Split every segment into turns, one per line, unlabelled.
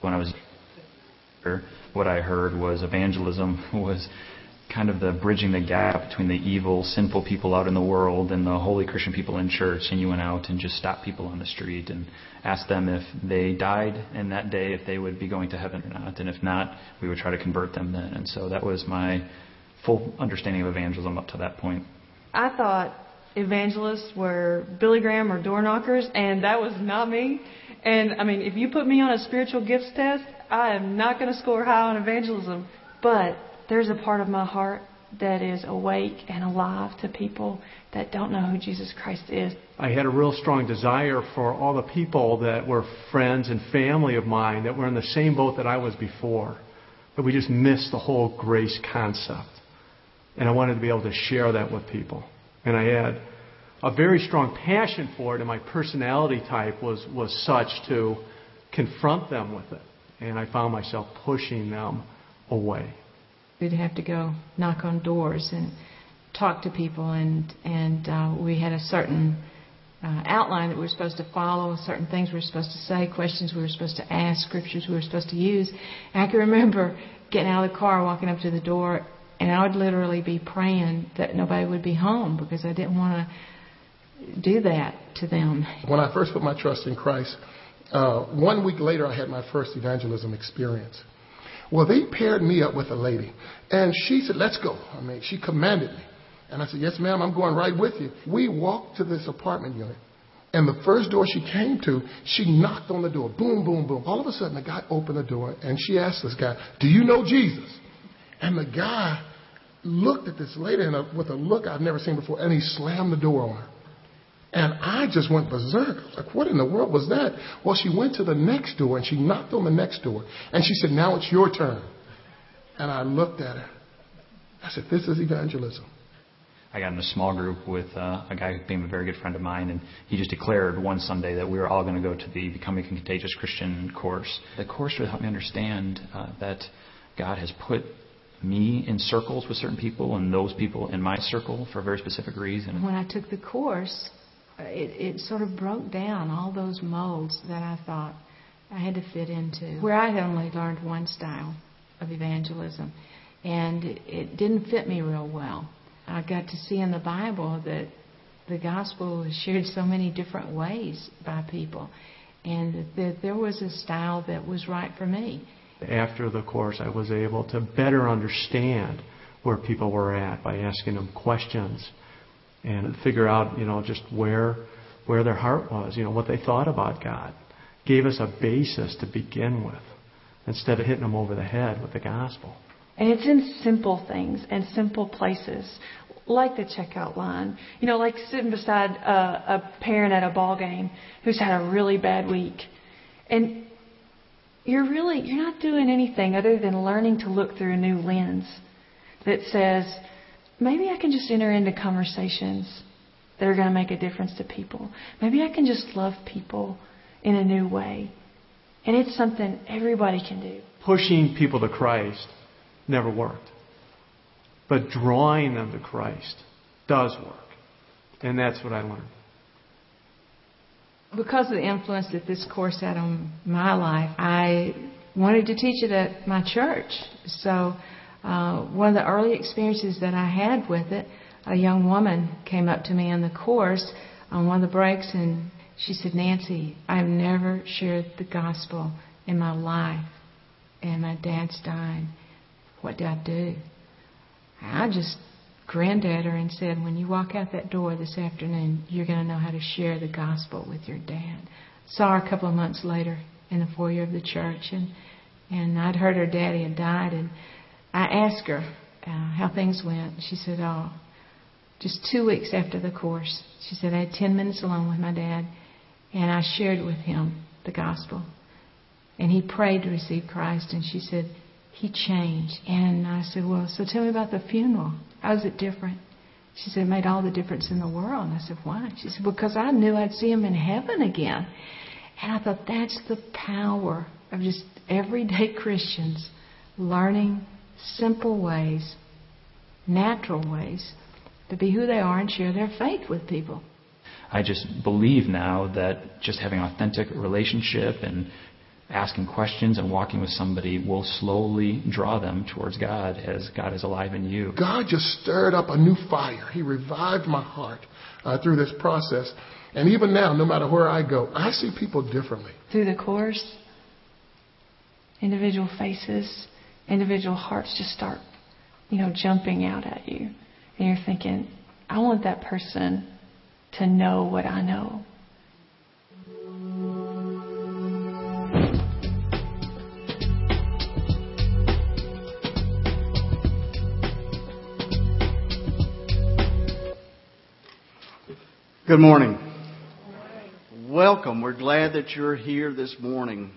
When I was what I heard was evangelism was kind of the bridging the gap between the evil, sinful people out in the world and the holy Christian people in church. And you went out and just stopped people on the street and asked them if they died in that day, if they would be going to heaven or not. And if not, we would try to convert them then. And so that was my full understanding of evangelism up to that point.
I thought evangelists were Billy Graham or door knockers, and that was not me. And I mean, if you put me on a spiritual gifts test, I am not going to score high on evangelism. But there's a part of my heart that is awake and alive to people that don't know who Jesus Christ is.
I had a real strong desire for all the people that were friends and family of mine that were in the same boat that I was before. But we just missed the whole grace concept. And I wanted to be able to share that with people. And I had a very strong passion for it, and my personality type was, was such to confront them with it. And I found myself pushing them away.
We'd have to go knock on doors and talk to people, and, and uh, we had a certain uh, outline that we were supposed to follow, certain things we were supposed to say, questions we were supposed to ask, scriptures we were supposed to use. And I can remember getting out of the car, walking up to the door, and I would literally be praying that nobody would be home because I didn't want to do that to them.
When I first put my trust in Christ, uh, one week later I had my first evangelism experience. Well, they paired me up with a lady, and she said, Let's go. I mean, she commanded me. And I said, Yes, ma'am, I'm going right with you. We walked to this apartment unit. And the first door she came to, she knocked on the door. Boom, boom, boom. All of a sudden, the guy opened the door, and she asked this guy, Do you know Jesus? And the guy looked at this lady a, with a look I've never seen before, and he slammed the door on her. And I just went berserk. I was like, what in the world was that? Well, she went to the next door and she knocked on the next door. And she said, now it's your turn. And I looked at her. I said, this is evangelism.
I got in a small group with uh, a guy who became a very good friend of mine, and he just declared one Sunday that we were all going to go to the Becoming a Contagious Christian course. The course really helped me understand uh, that God has put me in circles with certain people and those people in my circle for a very specific reason.
When I took the course, it, it sort of broke down all those molds that I thought I had to fit into, where I had only learned one style of evangelism. And it, it didn't fit me real well. I got to see in the Bible that the gospel is shared so many different ways by people, and that there was a style that was right for me.
After the course, I was able to better understand where people were at by asking them questions and figure out, you know, just where where their heart was, you know, what they thought about God. Gave us a basis to begin with instead of hitting them over the head with the gospel.
And it's in simple things and simple places, like the checkout line. You know, like sitting beside a, a parent at a ball game who's had a really bad week, and you're really you're not doing anything other than learning to look through a new lens that says maybe I can just enter into conversations that are going to make a difference to people. Maybe I can just love people in a new way. And it's something everybody can do.
Pushing people to Christ never worked. But drawing them to Christ does work. And that's what I learned.
Because of the influence that this course had on my life, I wanted to teach it at my church. So uh, one of the early experiences that I had with it, a young woman came up to me in the course on one of the breaks and she said, Nancy, I've never shared the gospel in my life, and my dad's dying. What do I do? I just her and said, When you walk out that door this afternoon, you're going to know how to share the gospel with your dad. Saw her a couple of months later in the foyer of the church, and and I'd heard her daddy had died, and I asked her uh, how things went. She said, "Oh, just two weeks after the course, she said I had ten minutes alone with my dad, and I shared with him the gospel, and he prayed to receive Christ, and she said." He changed. And I said, Well, so tell me about the funeral. How was it different? She said, It made all the difference in the world. And I said, Why? She said, Because I knew I'd see him in heaven again. And I thought that's the power of just everyday Christians learning simple ways, natural ways, to be who they are and share their faith with people.
I just believe now that just having authentic relationship and asking questions and walking with somebody will slowly draw them towards God as God is alive in you.
God just stirred up a new fire. He revived my heart uh, through this process. And even now, no matter where I go, I see people differently.
Through the course, individual faces, individual hearts just start, you know, jumping out at you. And you're thinking, I want that person to know what I know.
Good morning. Welcome. We're glad that you're here this morning.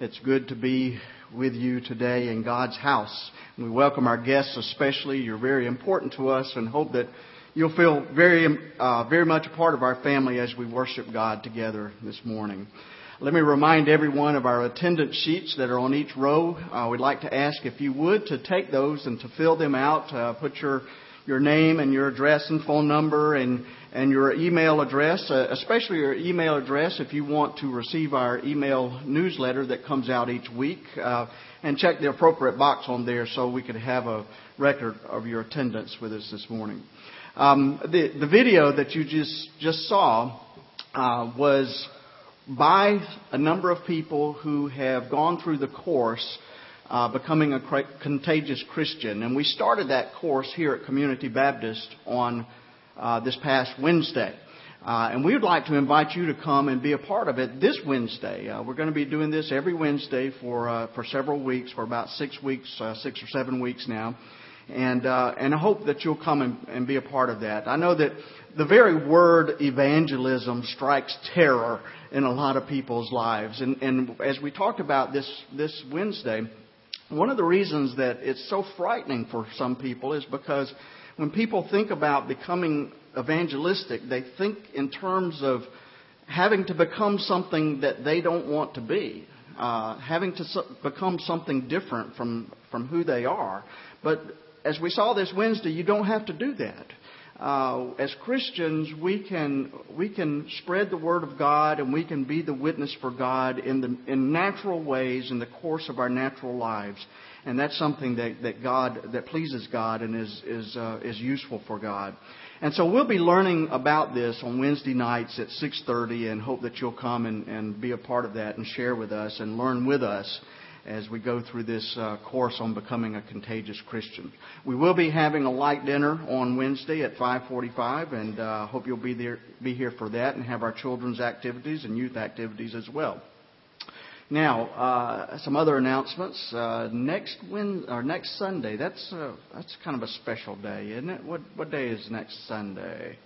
It's good to be with you today in God's house. We welcome our guests especially. You're very important to us and hope that you'll feel very, uh, very much a part of our family as we worship God together this morning. Let me remind everyone of our attendance sheets that are on each row. Uh, we'd like to ask if you would to take those and to fill them out. Uh, put your your name and your address and phone number and, and your email address, uh, especially your email address if you want to receive our email newsletter that comes out each week. Uh, and check the appropriate box on there so we could have a record of your attendance with us this morning. Um, the, the video that you just, just saw uh, was by a number of people who have gone through the course uh, Becoming a Contagious Christian. And we started that course here at Community Baptist on uh, this past Wednesday. Uh, and we would like to invite you to come and be a part of it this Wednesday. Uh, we're going to be doing this every Wednesday for uh, for several weeks, for about six weeks, uh, six or seven weeks now, and uh, and I hope that you'll come and, and be a part of that. I know that the very word evangelism strikes terror in a lot of people's lives, and and as we talked about this this Wednesday, one of the reasons that it's so frightening for some people is because when people think about becoming evangelistic, they think in terms of having to become something that they don't want to be, uh, having to become something different from, from who they are. But as we saw this Wednesday, you don't have to do that uh, as Christians, we can we can spread the word of God and we can be the witness for God in the in natural ways in the course of our natural lives, and that's something that, that God that pleases God and is is uh, is useful for God. And so we'll be learning about this on Wednesday nights at 6:30, and hope that you'll come and, and be a part of that and share with us and learn with us as we go through this uh, course on becoming a contagious Christian. We will be having a light dinner on Wednesday at 5:45, and uh, hope you'll be there, be here for that, and have our children's activities and youth activities as well. Now, uh, some other announcements. Uh, next Wednesday, or next Sunday, that's uh, that's kind of a special day, isn't it? What what day is next Sunday?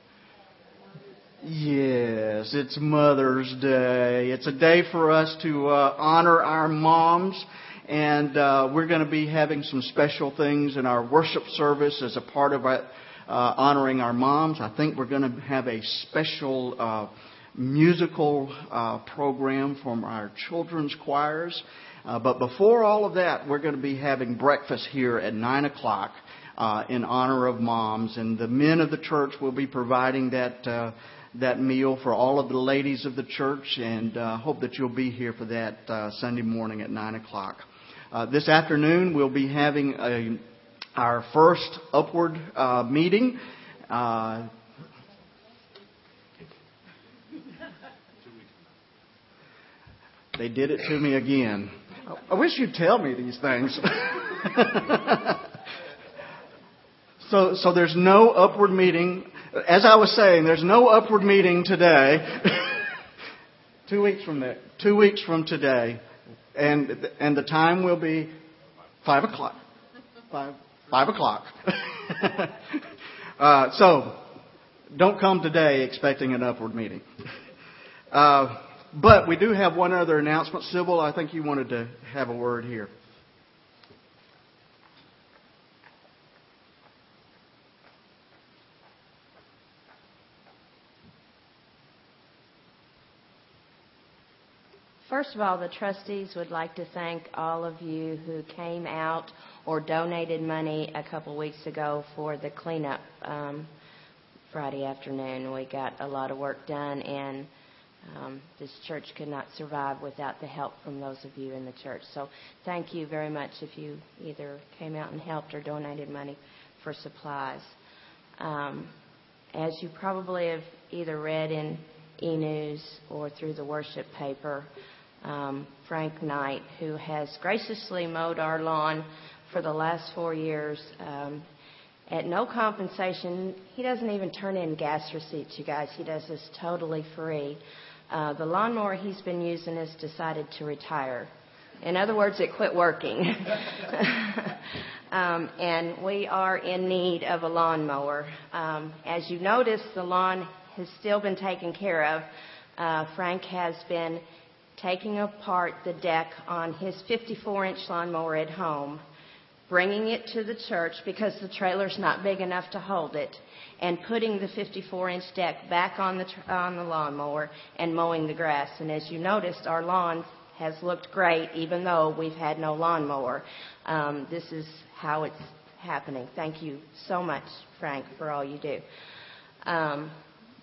Yes, it's Mother's Day. It's a day for us to uh, honor our moms, and uh, we're going to be having some special things in our worship service as a part of our, uh, honoring our moms. I think we're going to have a special uh, musical uh, program from our children's choirs. Uh, but before all of that, we're going to be having breakfast here at 9 o'clock uh, in honor of moms. And the men of the church will be providing that uh, that meal for all of the ladies of the church, and uh, hope that you'll be here for that uh, Sunday morning at 9 o'clock. Uh, this afternoon, we'll be having a, our first upward uh, meeting. They did it to me again. I wish you'd tell me these things. So, so there's no upward meeting. As I was saying, there's no upward meeting today. two weeks from there. Two weeks from today. And, and the time will be five o'clock. Five, five o'clock. uh, so, don't come today expecting an upward meeting. Uh, but we do have one other announcement. Sybil, I think you wanted to have a word here.
First of all, the trustees would like to thank all of you who came out or donated money a couple weeks ago for the cleanup um, Friday afternoon. We got a lot of work done, and um, this church could not survive without the help from those of you in the church. So thank you very much if you either came out and helped or donated money for supplies. Um, as you probably have either read in e news or through the worship paper, um, Frank Knight, who has graciously mowed our lawn for the last four years um, at no compensation. He doesn't even turn in gas receipts, you guys. He does this totally free. Uh, the lawnmower he's been using has decided to retire. In other words, it quit working. um, and we are in need of a lawnmower. Um, as you notice, the lawn has still been taken care of. Uh, Frank has been taking apart the deck on his 54 inch lawnmower at home, bringing it to the church because the trailer's not big enough to hold it, and putting the 54 inch deck back on the, on the lawnmower and mowing the grass. And as you noticed, our lawn has looked great even though we've had no lawnmower. Um, this is how it's happening. Thank you so much, Frank, for all you do. Um,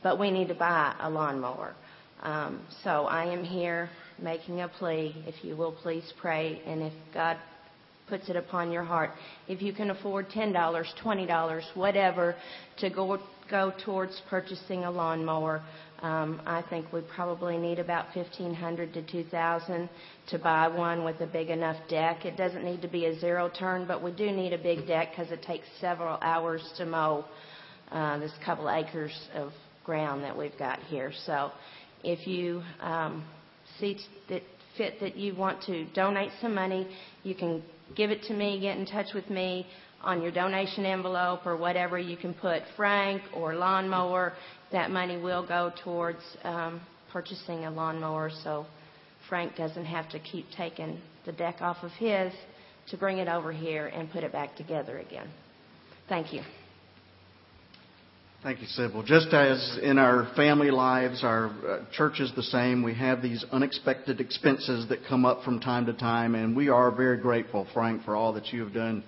but we need to buy a lawnmower. Um, so I am here making a plea. If you will please pray, and if God puts it upon your heart, if you can afford $10, $20, whatever, to go, go towards purchasing a lawnmower, um, I think we probably need about 1500 to 2000 to buy one with a big enough deck. It doesn't need to be a zero turn, but we do need a big deck because it takes several hours to mow uh, this couple acres of ground that we've got here. So if you um, see that fit that you want to donate some money, you can give it to me, get in touch with me on your donation envelope or whatever. You can put Frank or lawnmower. That money will go towards um, purchasing a lawnmower so Frank doesn't have to keep taking the deck off of his to bring it over here and put it back together again. Thank you.
Thank you, Sybil. Just as in our family lives, our uh, church is the same. We have these unexpected expenses that come up from time to time, and we are very grateful, Frank, for all that you have done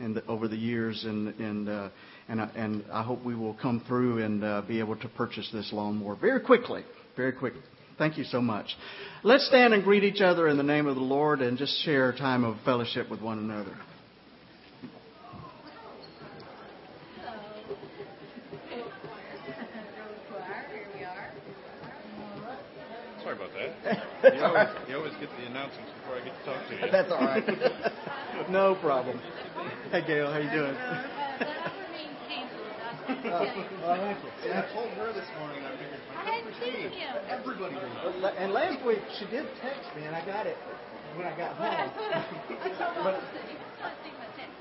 in the, over the years, and and uh, and, I, and I hope we will come through and uh, be able to purchase this lawnmower very quickly, very quickly. Thank you so much. Let's stand and greet each other in the name of the Lord, and just share a time of fellowship with one another.
Sorry about that. You always, you always get the announcements before I get to talk to you.
That's all right. no problem. Hey, Gail, how you doing?
Oh, well, thank you. See, I told her this morning. I figured
I hadn't seen you.
everybody did.
And last week she did text me, and I got it when I got home. but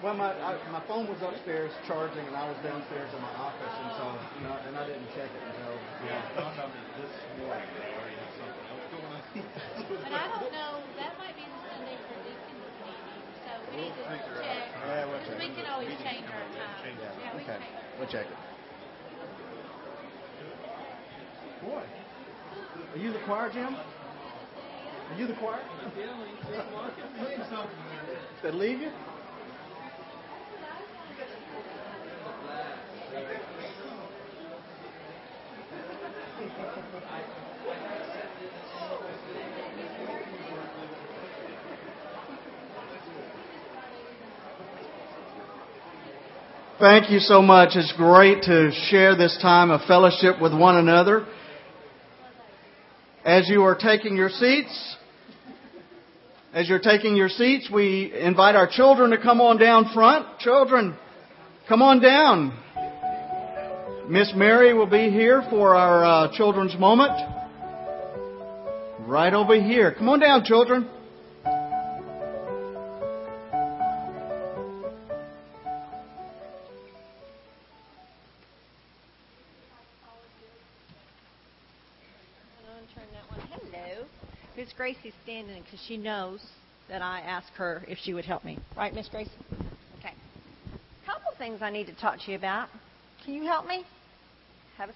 well, my I, my phone was upstairs charging, and I was downstairs in my office, and so you know, and I didn't check it until
Yeah, I found out this morning that I already had something else going on.
But I don't know, that might be the Sunday for Deacon's meeting, so we need to
figure out
check.
how-
Yeah, we'll
Because
check.
we can always
Meetings
change
come
our
up,
time.
change it.
Yeah, we
Okay,
can change it.
we'll check it. Boy, are you the choir, Jim? Are you the choir? Did they leave you? Thank you so much. It's great to share this time of fellowship with one another. As you are taking your seats, as you're taking your seats, we invite our children to come on down front. Children, Come on down. Miss Mary will be here for our uh, children's moment. Right over here. Come on down, children.
Gracie's standing because she knows that I asked her if she would help me. Right, Miss Gracie? Okay. A Couple things I need to talk to you about. Can you help me? Have a,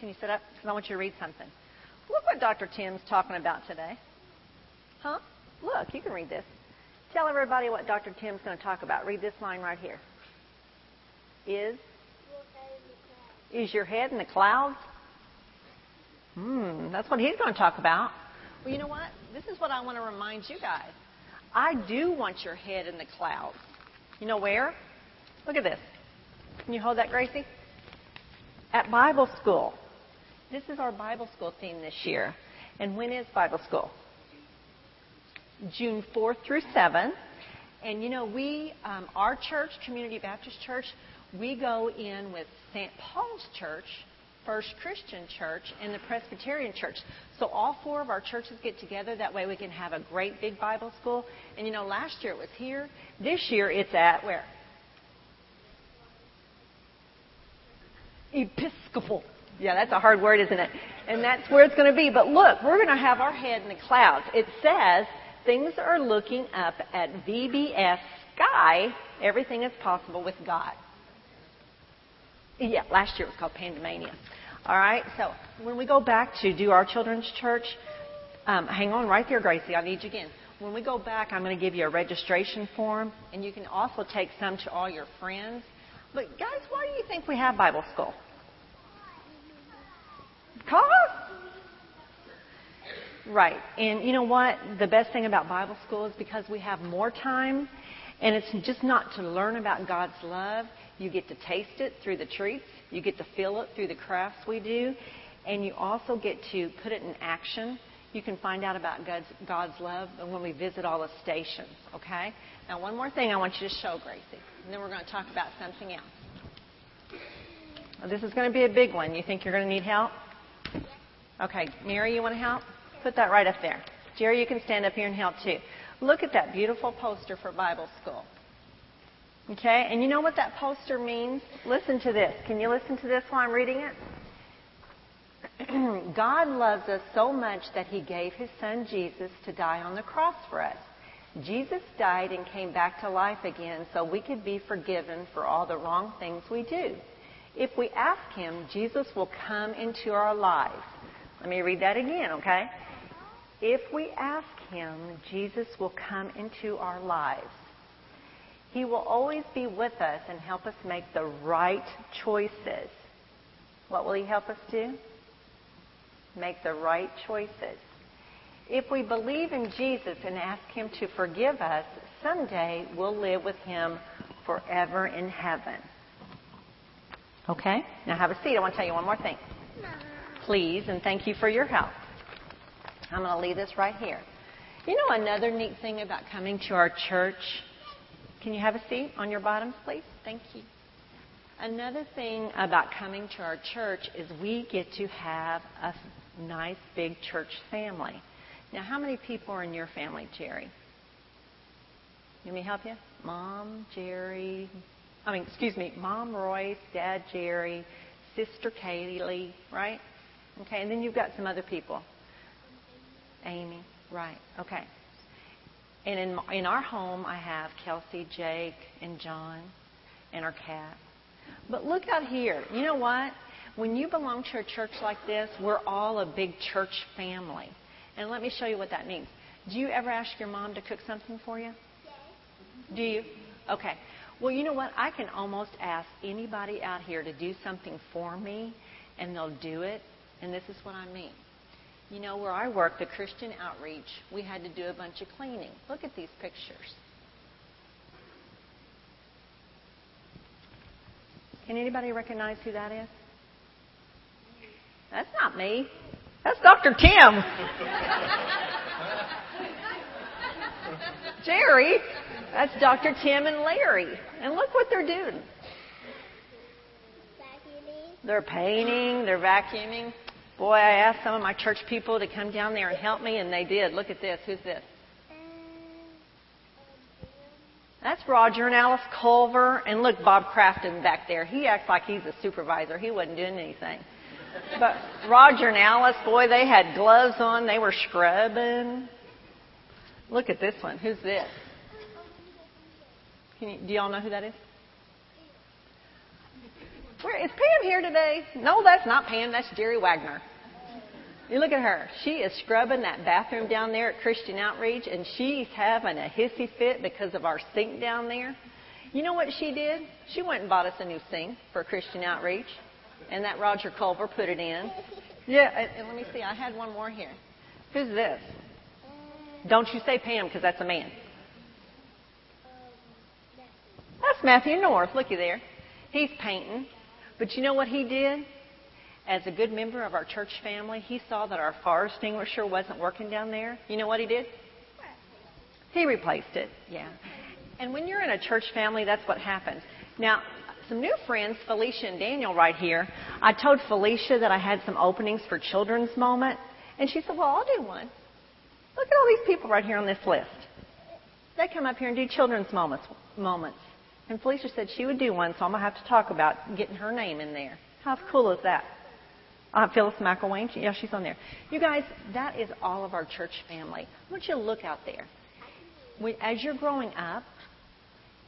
can you sit up? Because I want you to read something. Look what Dr. Tim's talking about today. Huh? Look, you can read this. Tell everybody what Dr. Tim's going to talk about. Read this line right here. Is is your head in the clouds? Hmm, that's what he's going to talk about. Well, you know what? This is what I want to remind you guys. I do want your head in the clouds. You know where? Look at this. Can you hold that, Gracie? At Bible school. This is our Bible school theme this year. And when is Bible school? June 4th through 7th. And you know, we, um, our church, Community Baptist Church, we go in with St. Paul's Church, First Christian Church, and the Presbyterian Church. So all four of our churches get together. That way we can have a great big Bible school. And you know, last year it was here. This year it's at where? Episcopal. Yeah, that's a hard word, isn't it? And that's where it's going to be. But look, we're going to have our head in the clouds. It says things are looking up at VBS sky. Everything is possible with God. Yeah, last year it was called Pandamania. All right, so when we go back to do our children's church, um, hang on right there, Gracie. I need you again. When we go back, I'm going to give you a registration form, and you can also take some to all your friends. But guys, why do you think we have Bible school? Cause? Right. And you know what? The best thing about Bible school is because we have more time, and it's just not to learn about God's love. You get to taste it through the treats. You get to feel it through the crafts we do. And you also get to put it in action. You can find out about God's, God's love when we visit all the stations, okay? Now, one more thing I want you to show, Gracie. And then we're going to talk about something else. Well, this is going to be a big one. You think you're going to need help? Okay, Mary, you want to help? Put that right up there. Jerry, you can stand up here and help too. Look at that beautiful poster for Bible school. Okay, and you know what that poster means? Listen to this. Can you listen to this while I'm reading it? God loves us so much that he gave his son Jesus to die on the cross for us. Jesus died and came back to life again so we could be forgiven for all the wrong things we do. If we ask him, Jesus will come into our lives. Let me read that again, okay? If we ask him, Jesus will come into our lives. He will always be with us and help us make the right choices. What will He help us do? Make the right choices. If we believe in Jesus and ask Him to forgive us, someday we'll live with Him forever in heaven. Okay? Now have a seat. I want to tell you one more thing. Please, and thank you for your help. I'm going to leave this right here. You know another neat thing about coming to our church? Can you have a seat on your bottoms, please? Thank you. Another thing about coming to our church is we get to have a nice big church family. Now, how many people are in your family, Jerry? Let me help you? Mom, Jerry, I mean, excuse me, Mom Royce, Dad Jerry, Sister Kaylee, right? Okay, and then you've got some other people. Amy, right, okay. And in, in our home, I have Kelsey, Jake, and John, and our cat. But look out here. You know what? When you belong to a church like this, we're all a big church family. And let me show you what that means. Do you ever ask your mom to cook something for you? Yes. Do you? Okay. Well, you know what? I can almost ask anybody out here to do something for me, and they'll do it. And this is what I mean. You know, where I work, the Christian outreach, we had to do a bunch of cleaning. Look at these pictures. Can anybody recognize who that is? That's not me. That's Dr. Tim. Jerry, that's Dr. Tim and Larry. And look what they're doing. They're painting, they're vacuuming. Boy, I asked some of my church people to come down there and help me, and they did. Look at this. Who's this? That's Roger and Alice Culver. And look, Bob Crafton back there. He acts like he's a supervisor. He wasn't doing anything. But Roger and Alice, boy, they had gloves on. They were scrubbing. Look at this one. Who's this? You, do y'all know who that is? Where is Pam here today? No, that's not Pam. That's Jerry Wagner. You look at her. She is scrubbing that bathroom down there at Christian Outreach, and she's having a hissy fit because of our sink down there. You know what she did? She went and bought us a new sink for Christian Outreach, and that Roger Culver put it in. Yeah, and, and let me see. I had one more here. Who's this? Don't you say Pam because that's a man. That's Matthew North. Looky there. He's painting. But you know what he did? As a good member of our church family, he saw that our fire extinguisher wasn't working down there. You know what he did? He replaced it. Yeah. And when you're in a church family, that's what happens. Now, some new friends, Felicia and Daniel, right here. I told Felicia that I had some openings for Children's Moment, and she said, Well, I'll do one. Look at all these people right here on this list. They come up here and do children's moments. moments. And Felicia said she would do one, so I'm going to have to talk about getting her name in there. How cool is that? Uh, Phyllis McElwain, yeah, she's on there. You guys, that is all of our church family. I want you to look out there. as you're growing up,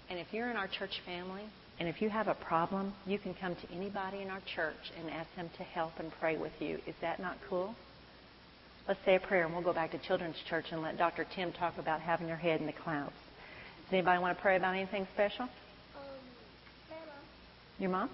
and if you're in our church family, and if you have a problem, you can come to anybody in our church and ask them to help and pray with you. Is that not cool? Let's say a prayer, and we'll go back to Children's Church and let Dr. Tim talk about having your head in the clouds. Does anybody want to pray about anything special? Your mom?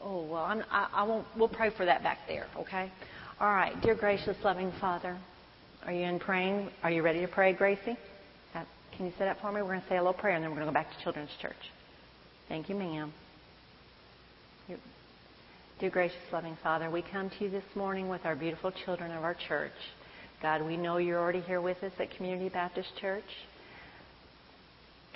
Oh well, I'm, I, I won't. We'll pray for that back there, okay? All right, dear gracious, loving Father, are you in praying? Are you ready to pray, Gracie? Uh, can you say that for me? We're going to say a little prayer, and then we're going to go back to Children's Church. Thank you, ma'am. Dear gracious, loving Father, we come to you this morning with our beautiful children of our church. God, we know you're already here with us at Community Baptist Church.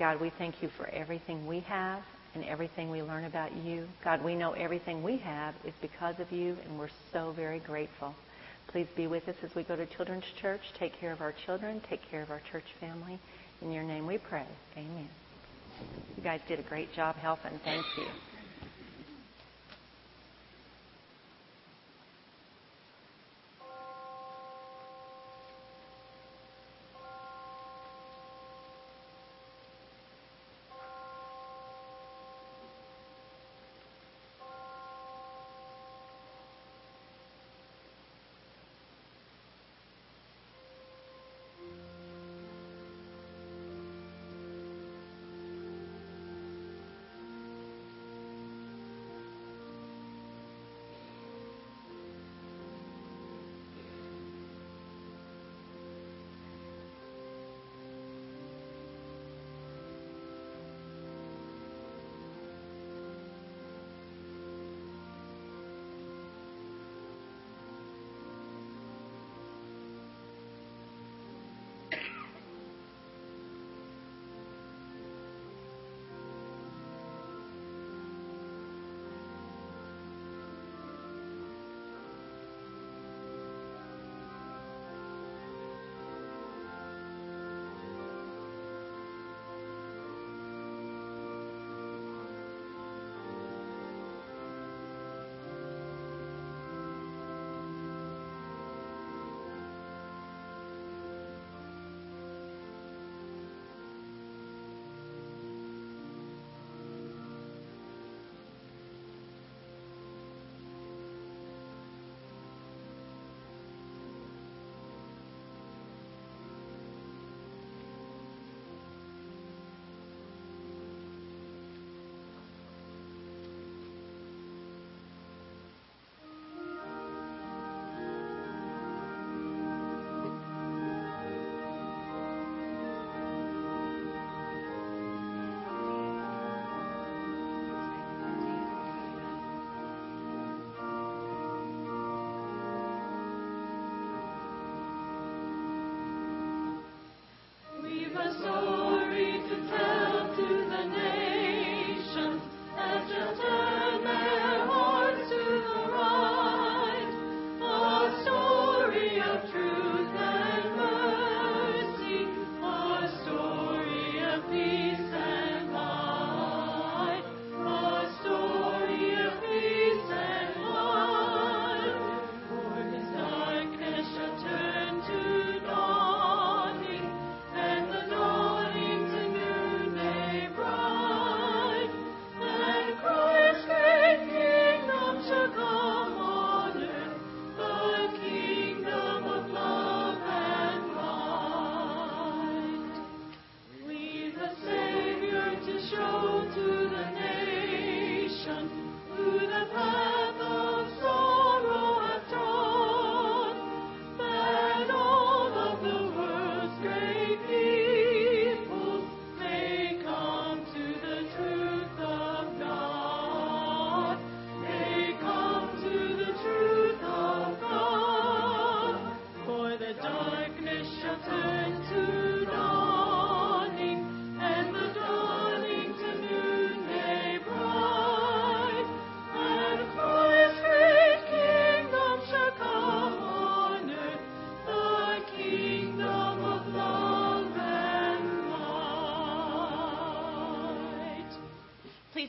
God, we thank you for everything we have and everything we learn about you. God, we know everything we have is because of you, and we're so very grateful. Please be with us as we go to Children's Church. Take care of our children. Take care of our church family. In your name we pray. Amen. You guys did a great job helping. Thank you.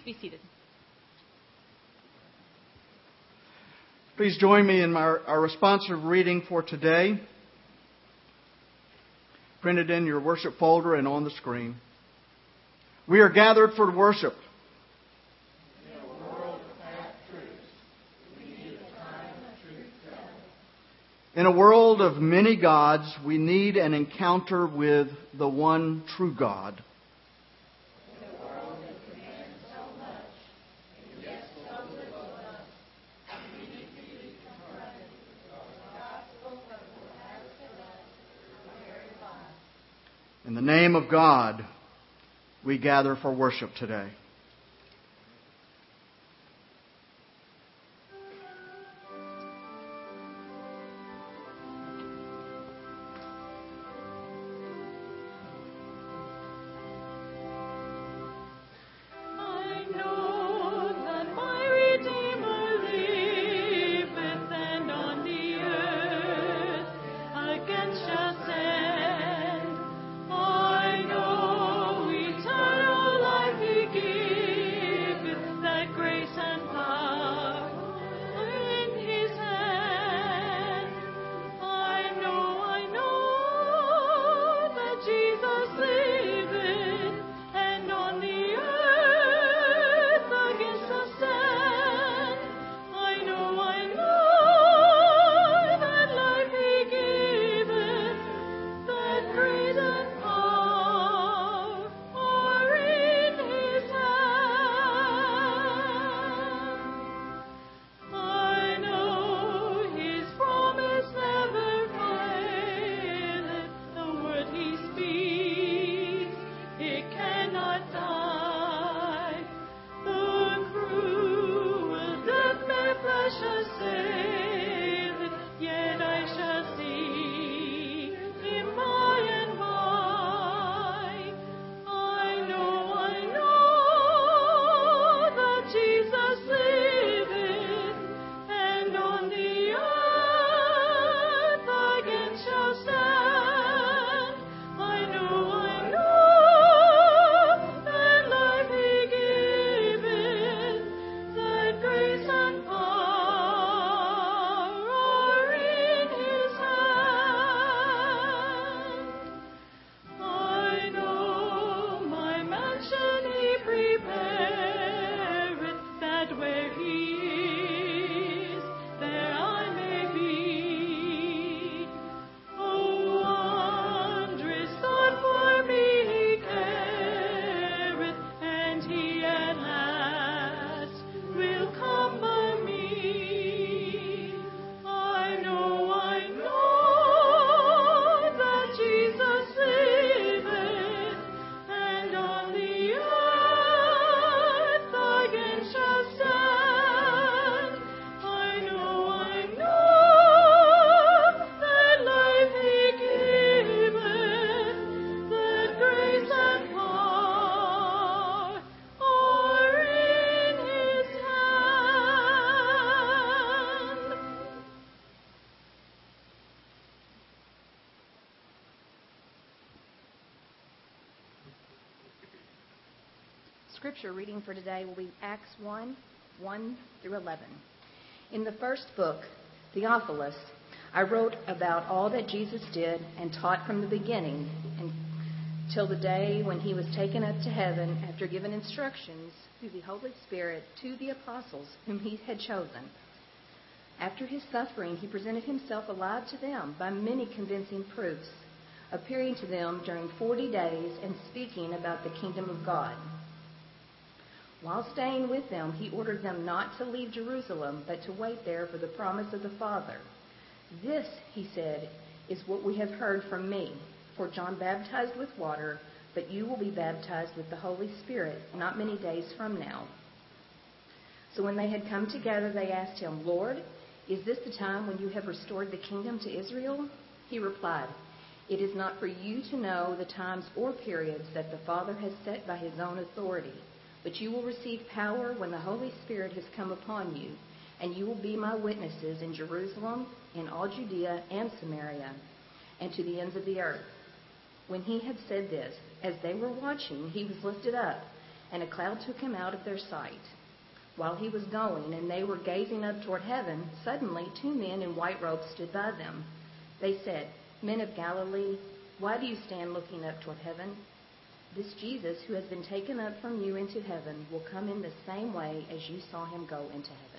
Be seated.
Please join me in our, our responsive reading for today, printed in your worship folder and on the screen. We are gathered for worship. In a world of many gods, we need an encounter with the one true God. In the name of God, we gather for worship today.
Scripture reading for today will be Acts 1 1 through 11. In the first book, Theophilus, I wrote about all that Jesus did and taught from the beginning until the day when he was taken up to heaven after giving instructions through the Holy Spirit to the apostles whom he had chosen. After his suffering, he presented himself alive to them by many convincing proofs, appearing to them during 40 days and speaking about the kingdom of God. While staying with them, he ordered them not to leave Jerusalem, but to wait there for the promise of the Father. This, he said, is what we have heard from me. For John baptized with water, but you will be baptized with the Holy Spirit not many days from now. So when they had come together, they asked him, Lord, is this the time when you have restored the kingdom to Israel? He replied, It is not for you to know the times or periods that the Father has set by his own authority, but you will receive power when the Holy Spirit has come upon you, and you will be my witnesses in Jerusalem, in all Judea and Samaria, and to the ends of the earth. When he had said this, as they were watching, he was lifted up,
and a cloud took him out of their sight. While he was going, and they were gazing up toward heaven, suddenly two men in white robes stood by them. They said, Men of Galilee, why do you stand looking up toward heaven? This Jesus who has been taken up from you into heaven will come in the same way as you saw him go into heaven.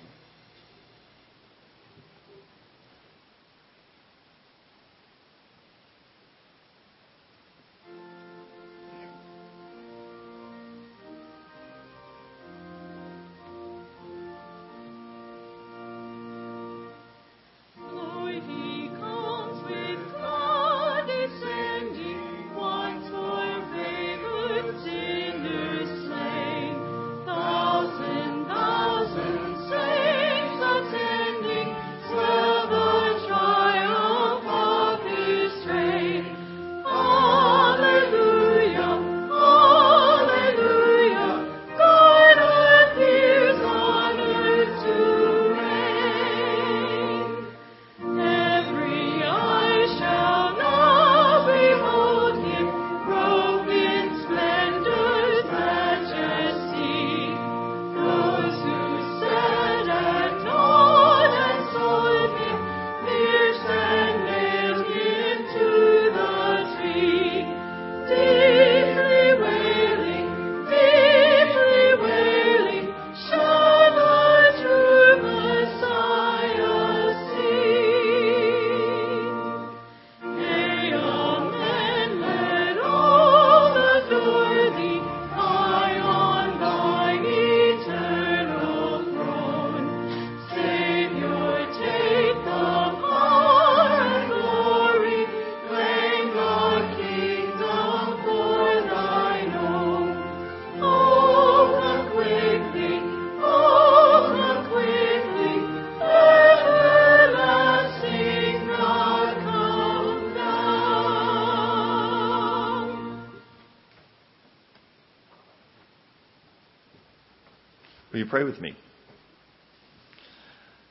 Will you pray with me?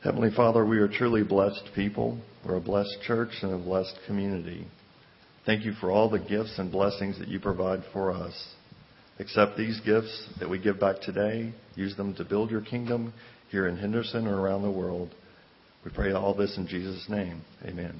Heavenly Father, we are truly blessed people. We're a blessed church and a blessed community. Thank you for all the gifts and blessings that you provide for us. Accept these gifts that we give back today. Use them to build your kingdom here in Henderson or around the world. We pray all this in Jesus' name. Amen.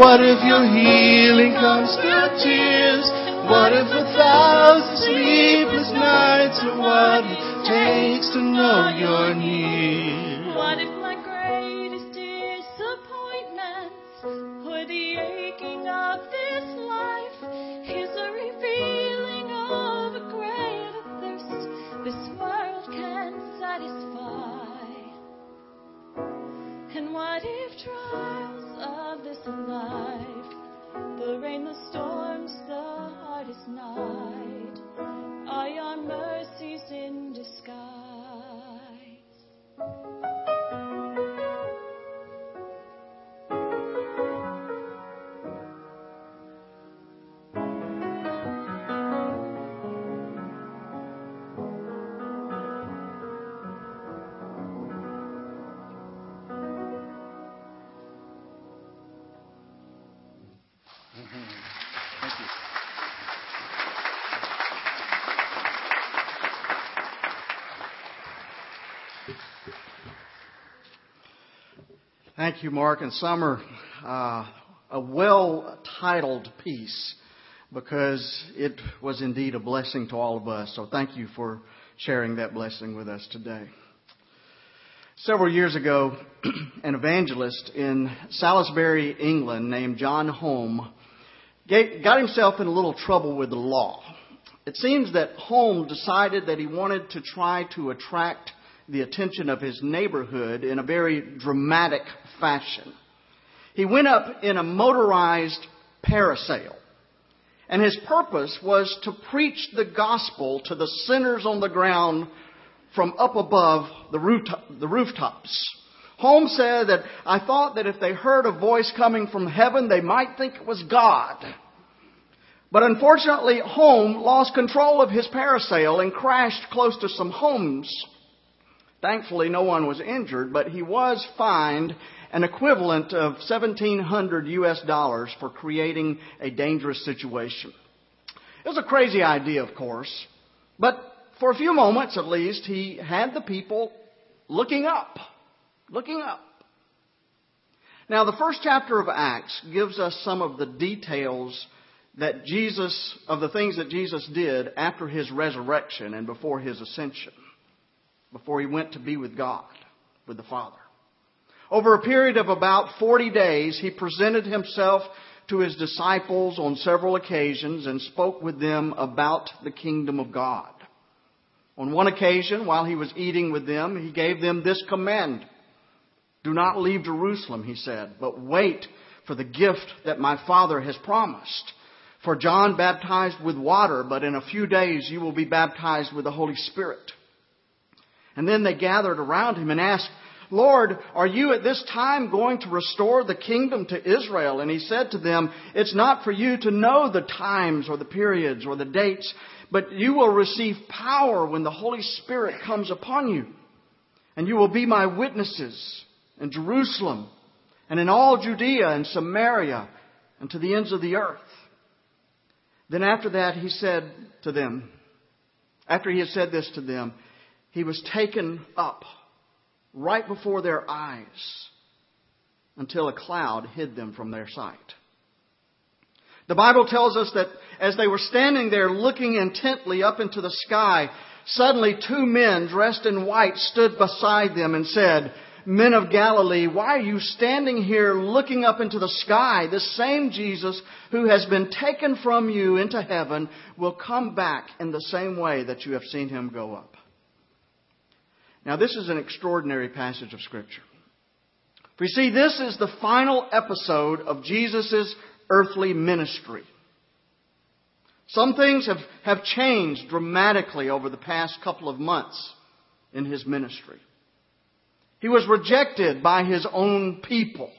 What if
your healing comes through tears? What if a thousand sleepless nights are what
Thank you, Mark and Summer. Uh, a well titled piece because it was indeed a blessing to all of us. So thank you for sharing that blessing with us today. Several years ago, an evangelist in Salisbury, England, named John Holmes, got himself in a little trouble with the law. It seems that Holmes decided that he wanted to try to attract the attention of his neighborhood in a very dramatic fashion. He went up in a motorized parasail. And his purpose was to preach the gospel to the sinners on the ground from up above the, rooftop, the rooftops. Holmes said that I thought that if they heard a voice coming from heaven, they might think it was God. But unfortunately, Holmes lost control of his parasail and crashed close to some homes. Thankfully, no one was injured, but he was fined an equivalent of 1700 US dollars for creating a dangerous situation. It was a crazy idea, of course, but for a few moments at least, he had the people looking up, looking up. Now, the first chapter of Acts gives us some of the details that Jesus, of the things that Jesus did after his resurrection and before his ascension, before he went to be with God, with the Father. Over a period of about 40 days, he presented himself to his disciples on several occasions and spoke with them about the kingdom of God. On one occasion, while he was eating with them, he gave them this command. Do not leave Jerusalem, he said, but wait for the gift that my Father has promised. For John baptized with water, but in a few days you will be baptized with the Holy Spirit. And then they gathered around him and asked, Lord, are you at this time going to restore the kingdom to Israel? And he said to them, It's not for you to know the times or the periods or the dates, but you will receive power when the Holy Spirit comes upon you. And you will be my witnesses in Jerusalem and in all Judea and Samaria and to the ends of the earth. Then after that, he said to them, after he had said this to them, he was taken up right before their eyes until a cloud hid them from their sight. The Bible tells us that as they were standing there looking intently up into the sky, suddenly two men dressed in white stood beside them and said, Men of Galilee, why are you standing here looking up into the sky? This same Jesus who has been taken from you into heaven will come back in the same way that you have seen him go up. Now, this is an extraordinary passage of Scripture. For you see, this is the final episode of Jesus' earthly ministry. Some things have, have changed dramatically over the past couple of months in his ministry. He was rejected by his own people.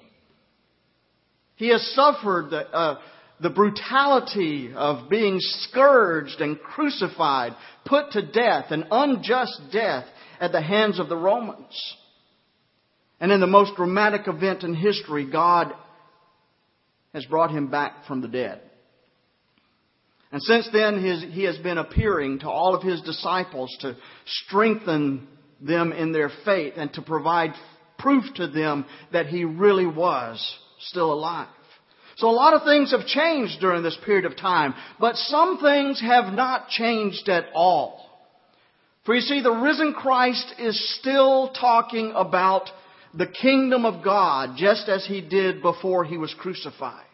He has suffered the, uh, the brutality of being scourged and crucified, put to death, an unjust death at the hands of the Romans. And in the most dramatic event in history, God has brought him back from the dead. And since then, he has been appearing to all of his disciples to strengthen them in their faith and to provide proof to them that he really was still alive. So a lot of things have changed during this period of time, but some things have not changed at all. For you see, the risen Christ is still talking about the kingdom of God just as he did before he was crucified.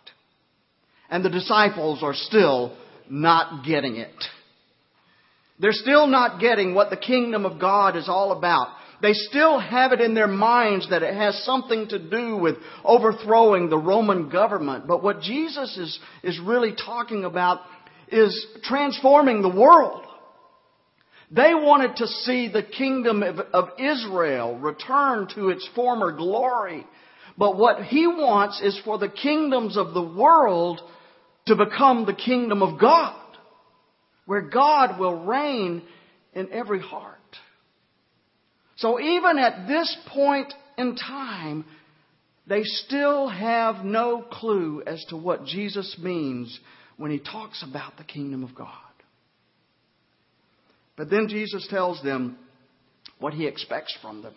And the disciples are still not getting it. They're still not getting what the kingdom of God is all about. They still have it in their minds that it has something to do with overthrowing the Roman government. But what Jesus is, is really talking about is transforming the world. They wanted to see the kingdom of, Israel return to its former glory. But what he wants is for the kingdoms of the world to become the kingdom of God, where God will reign in every heart. So even at this point in time, they still have no clue as to what Jesus means when he talks about the kingdom of God. But then Jesus tells them what he expects from them.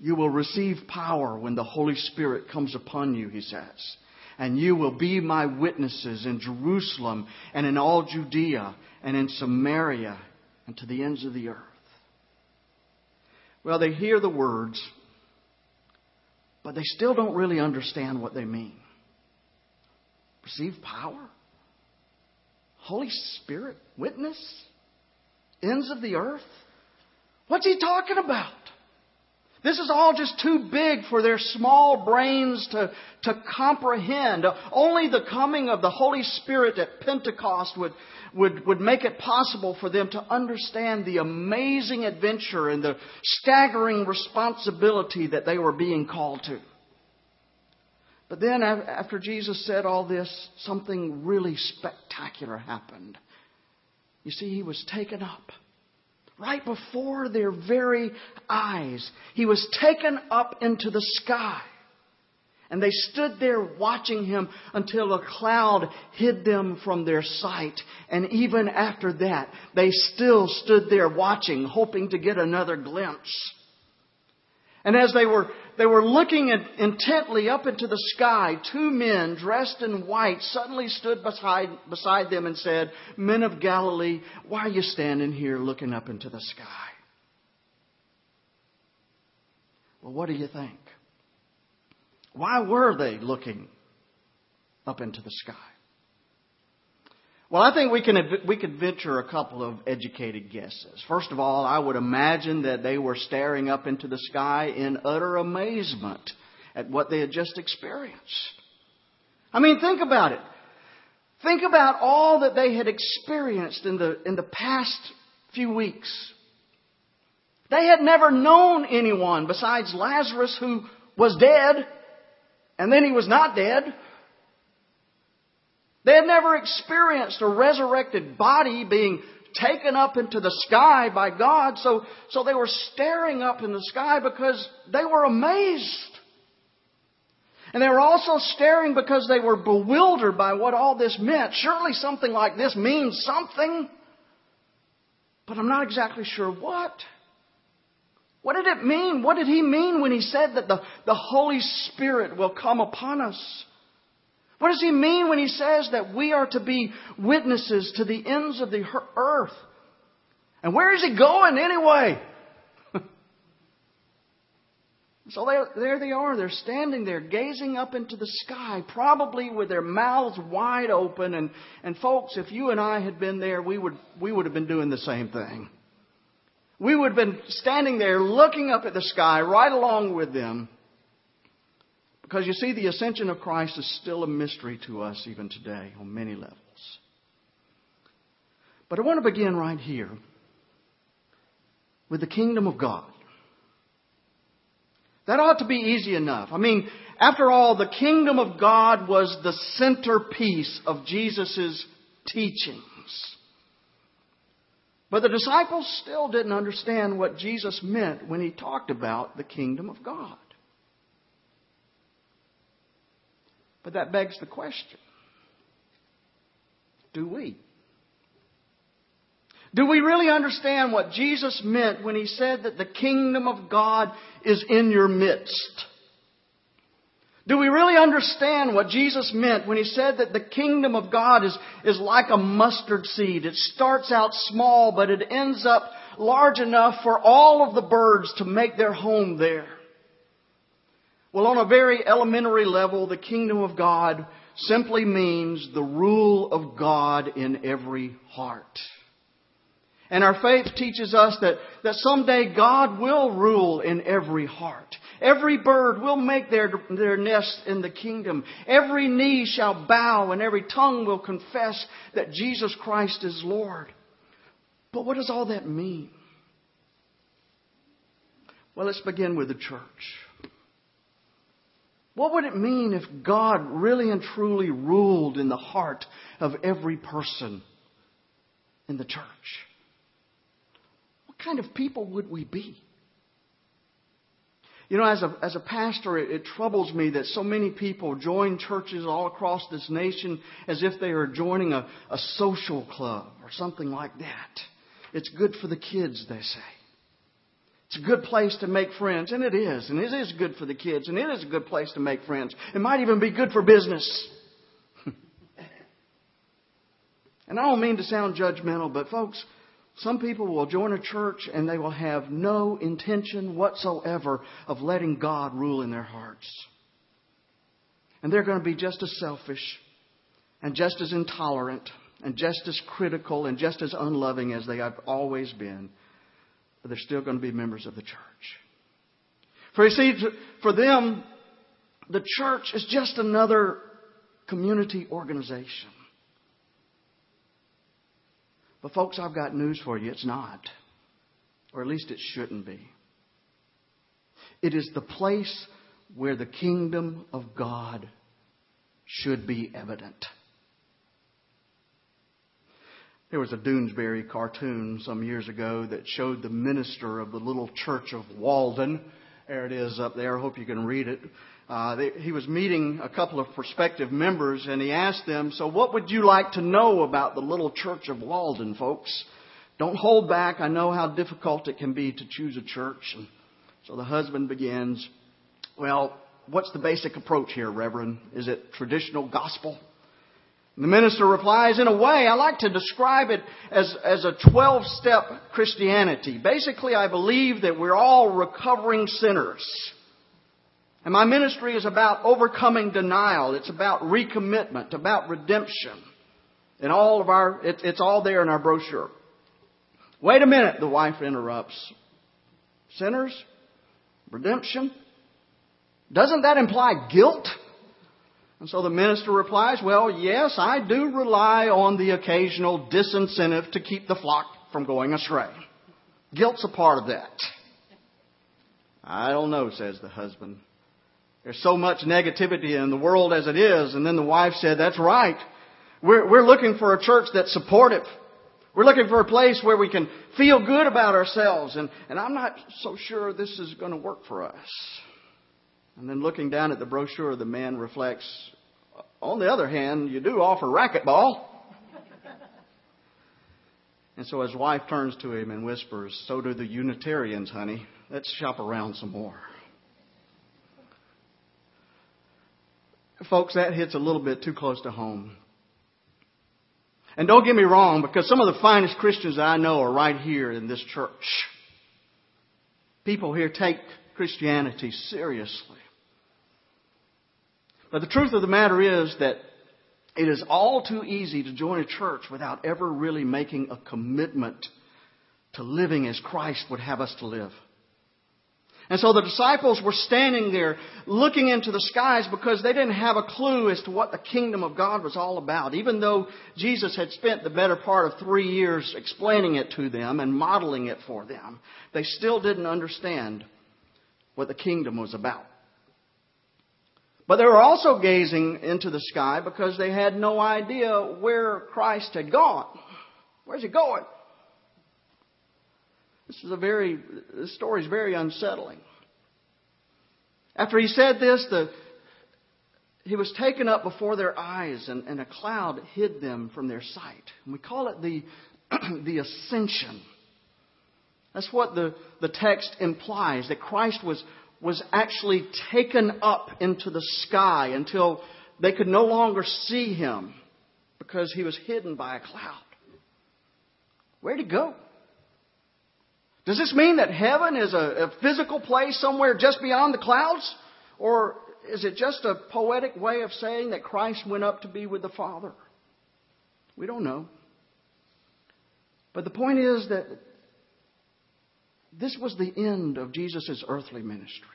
You will receive power when the Holy Spirit comes upon you, he says and you will be my witnesses in Jerusalem and in all Judea and in Samaria and to the ends of the earth. Well, they hear the words, but they still don't really understand what they mean. Receive power? Holy Spirit? Witness? Ends of the earth? What's he talking about? This is all just too big for their small brains to, to comprehend. Only the coming of the Holy Spirit at Pentecost would, would, would make it possible for them to understand the amazing adventure and the staggering responsibility that they were being called to. But then, after Jesus said all this, something really spectacular happened. You see, he was taken up right before their very eyes. He was taken up into the sky. And they stood there watching him until a cloud hid them from their sight. And even after that, they still stood there watching, hoping to get another glimpse. And as they were, they were looking intently up into the sky, two men dressed in white suddenly stood beside, beside them and said, Men of Galilee, why are you standing here looking up into the sky? Well, what do you think? Why were they looking up into the sky? Well, I think we can we could venture a couple of educated guesses. First of all, I would imagine that they were staring up into the sky in utter amazement at what they had just experienced. I mean, think about it. Think about all that they had experienced in the in the past few weeks. They had never known anyone besides Lazarus who was dead and then he was not dead. They had never experienced a resurrected body being taken up into the sky by God, so, so they were staring up in the sky because they were amazed. And they were also staring because they were bewildered by what all this meant. Surely something like this means something, but I'm not exactly sure what. What did it mean? What did he mean when he said that the, the Holy Spirit will come upon us? What does he mean when he says that we are to be witnesses to the ends of the earth? And where is he going anyway? So there, there they are. They're standing there gazing up into the sky, probably with their mouths wide open. And, and folks, if you and I had been there, we would, we would have been doing the same thing. We would have been standing there looking up at the sky right along with them. Because you see, the ascension of Christ is still a mystery to us even today on many levels. But I want to begin right here with the kingdom of God. That ought to be easy enough. I mean, after all, the kingdom of God was the centerpiece of Jesus' teachings. But the disciples still didn't understand what Jesus meant when he talked about the kingdom of God. But that begs the question do we? Do we really understand what Jesus meant when he said that the kingdom of God is in your midst? Do we really understand what Jesus meant when he said that the kingdom of God is, is like a mustard seed? It starts out small, but it ends up large enough for all of the birds to make their home there. Well, on a very elementary level, the kingdom of God simply means the rule of God in every heart. And our faith teaches us that, that someday God will rule in every heart. Every bird will make their, their nest in the kingdom. Every knee shall bow and every tongue will confess that Jesus Christ is Lord. But what does all that mean? Well, let's begin with the church. What would it mean if God really and truly ruled in the heart of every person in the church? What kind of people would we be? You know, as a, as a pastor, it, it, troubles me that so many people join churches all across this nation as if they are joining a, a social club or something like that. It's good for the kids, they say. It's a good place to make friends, and it is, and it is good for the kids, and it is a good place to make friends. It might even be good for business. and I don't mean to sound judgmental, but folks, some people will join a church and they will have no intention whatsoever of letting God rule in their hearts. And they're going to be just as selfish and just as intolerant and just as critical and just as unloving as they have always been. But they're still going to be members of the church. For you see, for them, the church is just another community organization. But, folks, I've got news for you. It's not. Or at least it shouldn't be. It is the place where the kingdom of God should be evident. There was a Doonesbury cartoon some years ago that showed the minister of the little church of Walden. There it is up there. I hope you can read it. Uh, they, he was meeting a couple of prospective members and he asked them, So, what would you like to know about the little church of Walden, folks? Don't hold back. I know how difficult it can be to choose a church. And so the husband begins, Well, what's the basic approach here, Reverend? Is it traditional gospel? The minister replies, In a way, I like to describe it as, as a 12 step Christianity. Basically, I believe that we're all recovering sinners. And my ministry is about overcoming denial. It's about recommitment, about redemption. And all of our, it, it's all there in our brochure. Wait a minute, the wife interrupts. Sinners? Redemption? Doesn't that imply guilt? And so the minister replies, Well, yes, I do rely on the occasional disincentive to keep the flock from going astray. Guilt's a part of that. I don't know, says the husband. There's so much negativity in the world as it is. And then the wife said, that's right. We're, we're looking for a church that's supportive. We're looking for a place where we can feel good about ourselves. And, and I'm not so sure this is going to work for us. And then looking down at the brochure, the man reflects, on the other hand, you do offer racquetball. and so his wife turns to him and whispers, So do the Unitarians, honey. Let's shop around some more. Folks, that hits a little bit too close to home. And don't get me wrong, because some of the finest Christians I know are right here in this church. People here take Christianity seriously. But the truth of the matter is that it is all too easy to join a church without ever really making a commitment to living as Christ would have us to live. And so the disciples were standing there looking into the skies because they didn't have a clue as to what the kingdom of God was all about. Even though Jesus had spent the better part of three years explaining it to them and modeling it for them, they still didn't understand what the kingdom was about. But they were also gazing into the sky because they had no idea where Christ had gone. Where's he going? This is a very, this story is very unsettling. After he said this, the, he was taken up before their eyes and, and a cloud hid them from their sight. And we call it the, the ascension. That's what the, the text implies, that Christ was, was actually taken up into the sky until they could no longer see him because he was hidden by a cloud. Where'd he go? Does this mean that heaven is a, a physical place somewhere just beyond the clouds? Or is it just a poetic way of saying that Christ went up to be with the Father? We don't know. But the point is that this was the end of Jesus' earthly ministry.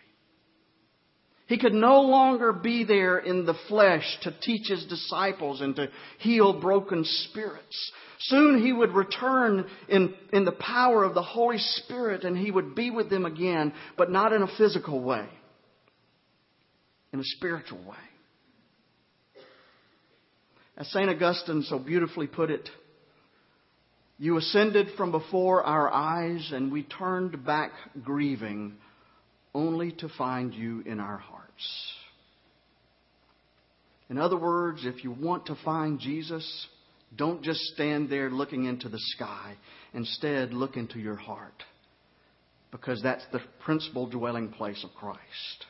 He could no longer be there in the flesh to teach his disciples and to heal broken spirits. Soon he would return in, in the power of the Holy Spirit and he would be with them again, but not in a physical way, in a spiritual way. As St. Augustine so beautifully put it, you ascended from before our eyes and we turned back grieving only to find you in our hearts. In other words, if you want to find Jesus, don't just stand there looking into the sky. Instead, look into your heart. Because that's the principal dwelling place of Christ.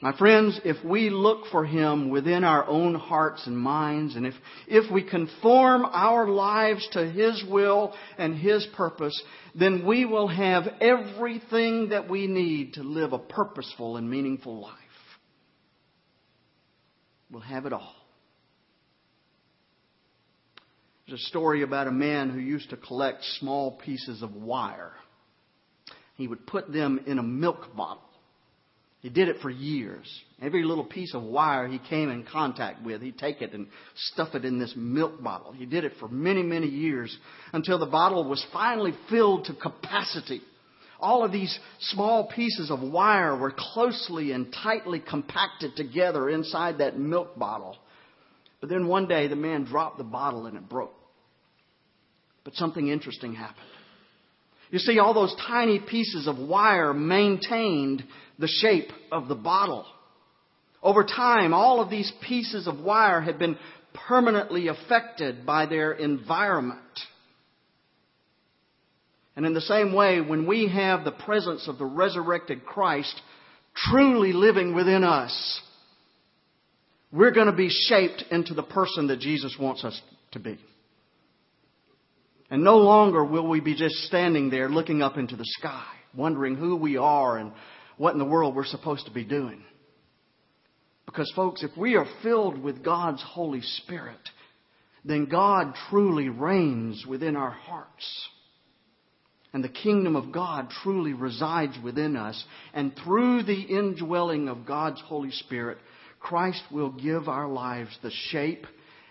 My friends, if we look for Him within our own hearts and minds, and if, if we conform our lives to His will and His purpose, then we will have everything that we need to live a purposeful and meaningful life. We'll have it all. There's a story about a man who used to collect small pieces of wire. He would put them in a milk bottle he did it for years. Every little piece of wire he came in contact with, he'd take it and stuff it in this milk bottle. He did it for many, many years until the bottle was finally filled to capacity. All of these small pieces of wire were closely and tightly compacted together inside that milk bottle. But then one day the man dropped the bottle and it broke. But something interesting happened. You see, all those tiny pieces of wire maintained the shape of the bottle. Over time, all of these pieces of wire had been permanently affected by their environment. And in the same way, when we have the presence of the resurrected Christ truly living within us, we're going to be shaped into the person that Jesus wants us to be. And no longer will we be just standing there looking up into the sky, wondering who we are and what in the world we're supposed to be doing. Because, folks, if we are filled with God's Holy Spirit, then God truly reigns within our hearts. And the kingdom of God truly resides within us. And through the indwelling of God's Holy Spirit, Christ will give our lives the shape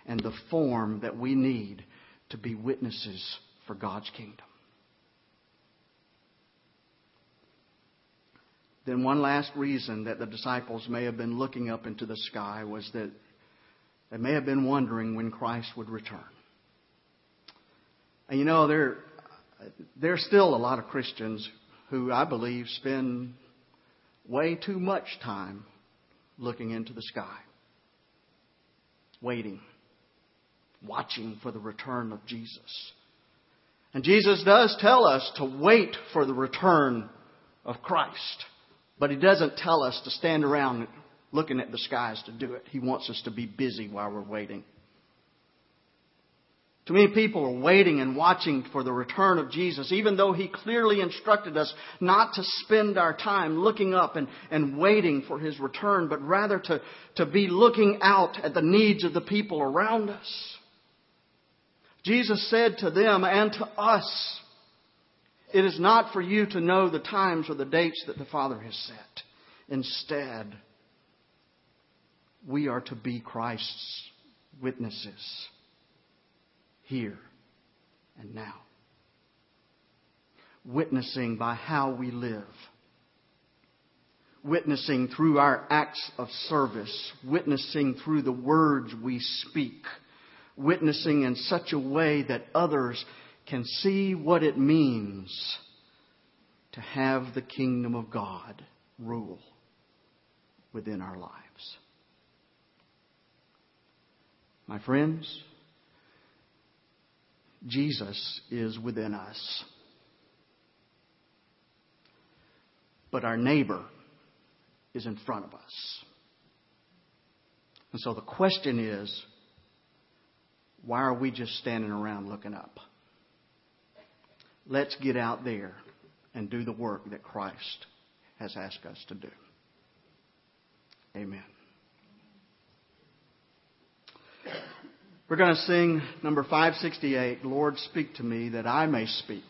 and the form that we need to be witnesses for God's kingdom. Then, one last reason that the disciples may have been looking up into the sky was that they may have been wondering when Christ would return. And you know, there, there's still a lot of Christians who I believe spend way too much time looking into the sky, waiting, watching for the return of Jesus. And Jesus does tell us to wait for the return of Christ. But He doesn't tell us to stand around looking at the skies to do it. He wants us to be busy while we're waiting. Too many people are waiting and watching for the return of Jesus, even though He clearly instructed us not to spend our time looking up and, and waiting for His return, but rather to, to be looking out at the needs of the people around us. Jesus said to them and to us, It is not for you to know the times or the dates that the Father has set. Instead, we are to be Christ's witnesses here and now. Witnessing by how we live. Witnessing through our acts of service. Witnessing through the words we speak. Witnessing in such a way that others can see what it means to have the kingdom of God rule within our lives. My friends, Jesus is within us. But our neighbor is in front of us. And so the question is why are we just standing around looking up? Let's get out there and do the work that Christ has asked us to do. Amen. We're going to sing number 568, Lord, speak to me that I may speak.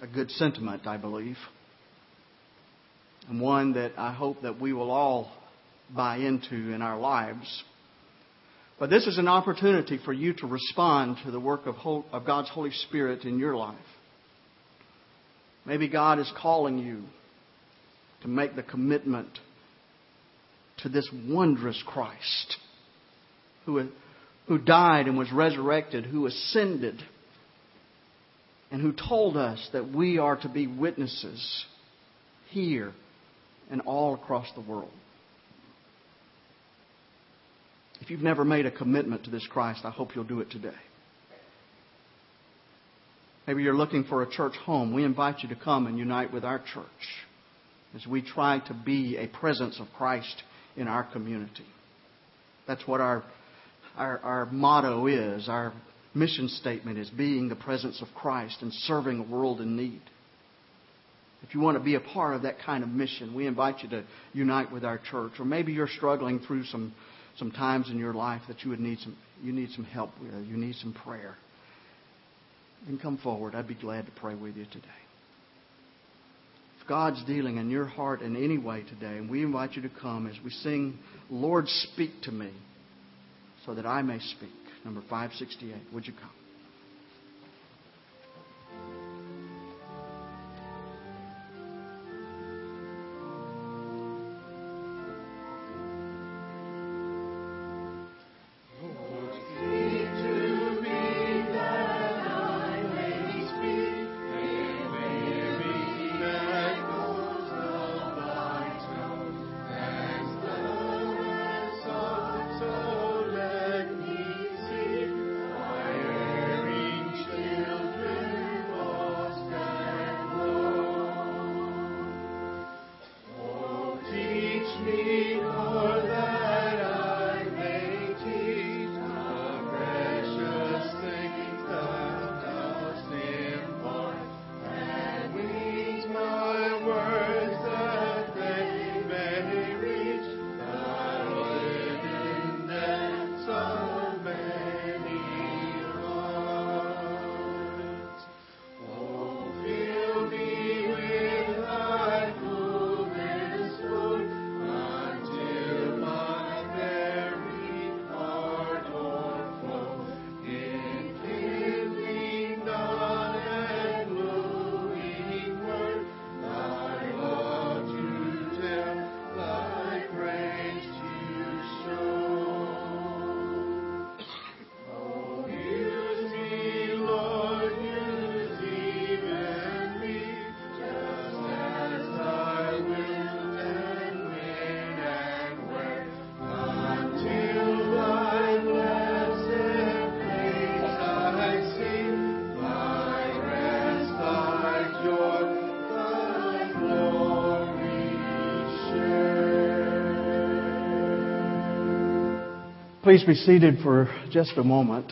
A good sentiment, I believe. And one that I hope that we will all buy into in our lives. But this is an opportunity for you to respond to the work of, of God's Holy Spirit in your life. Maybe God is calling you to make the commitment to this wondrous Christ who, who died and was resurrected, who ascended, and who told us that we are to be witnesses here and all across the world. If you've never made a commitment to this Christ, I hope you'll do it today. Maybe you're looking for a church home. We invite you to come and unite with our church as we try to be a presence of Christ in our community. That's what our our, our motto is, our mission statement is being the presence of Christ and serving a world in need. If you want to be a part of that kind of mission, we invite you to unite with our church. Or maybe you're struggling through some, some times in your life that you would need some you need some help with, you need some prayer. Then come forward. I'd be glad to pray with you today. If God's dealing in your heart in any way today, and we invite you to come as we sing, Lord, speak to me so that I may speak. Number 568. Would you come? Please be seated for just a moment.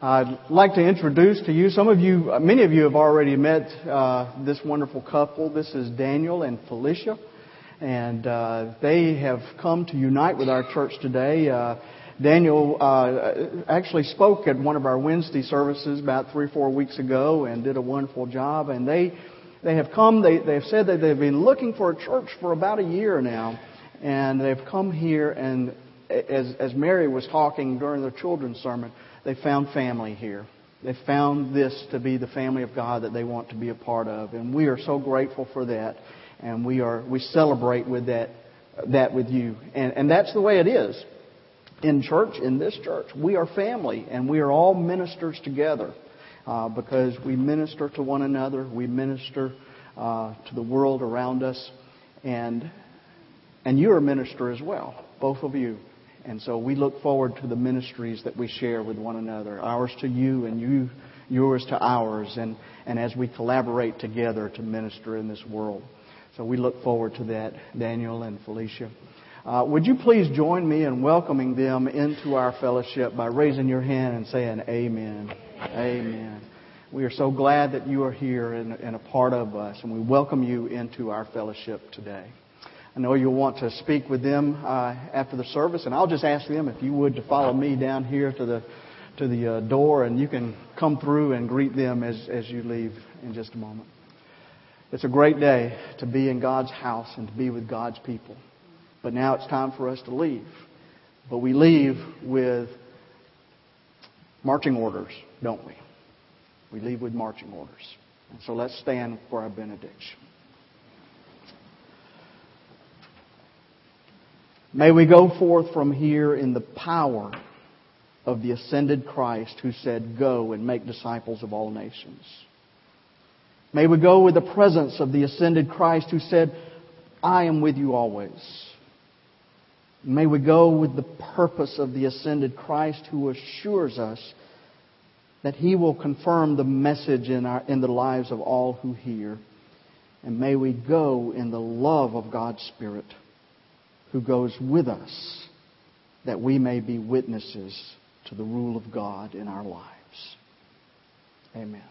I'd like to introduce to you, some of you, many of you have already met uh, this wonderful couple. This is Daniel and Felicia, and uh, they have come to unite with our church today. Uh, Daniel uh, actually spoke at one of our Wednesday services about three, or four weeks ago and did a wonderful job. And they, they have come, they, they've said that they've been looking for a church for about a year now. And they've come here and as, as Mary was talking during the children's sermon, they found family here. They found this to be the family of God that they want to be a part of. And we are so grateful for that. And we are, we celebrate with that, that with you. And, and that's the way it is. In church, in this church, we are family and we are all ministers together. Uh, because we minister to one another, we minister uh, to the world around us, and and you're a minister as well, both of you. And so we look forward to the ministries that we share with one another, ours to you and you, yours to ours, and, and as we collaborate together to minister in this world. So we look forward to that, Daniel and Felicia. Uh, would you please join me in welcoming them into our fellowship by raising your hand and saying Amen? Amen. We are so glad that you are here and, and a part of us, and we welcome you into our fellowship today. I know you'll want to speak with them uh, after the service, and I'll just ask them if you would to follow me down here to the to the uh, door, and you can come through and greet them as as you leave in just a moment. It's a great day to be in God's house and to be with God's people. But now it's time for us to leave. But we leave with marching orders, don't we? We leave with marching orders. And so let's stand for our benediction. May we go forth from here in the power of the ascended Christ who said, Go and make disciples of all nations. May we go with the presence of the ascended Christ who said, I am with you always. May we go with the purpose of the ascended Christ who assures us that he will confirm the message in, our, in the lives of all who hear. And may we go in the love of God's Spirit who goes with us that we may be witnesses to the rule of God in our lives. Amen.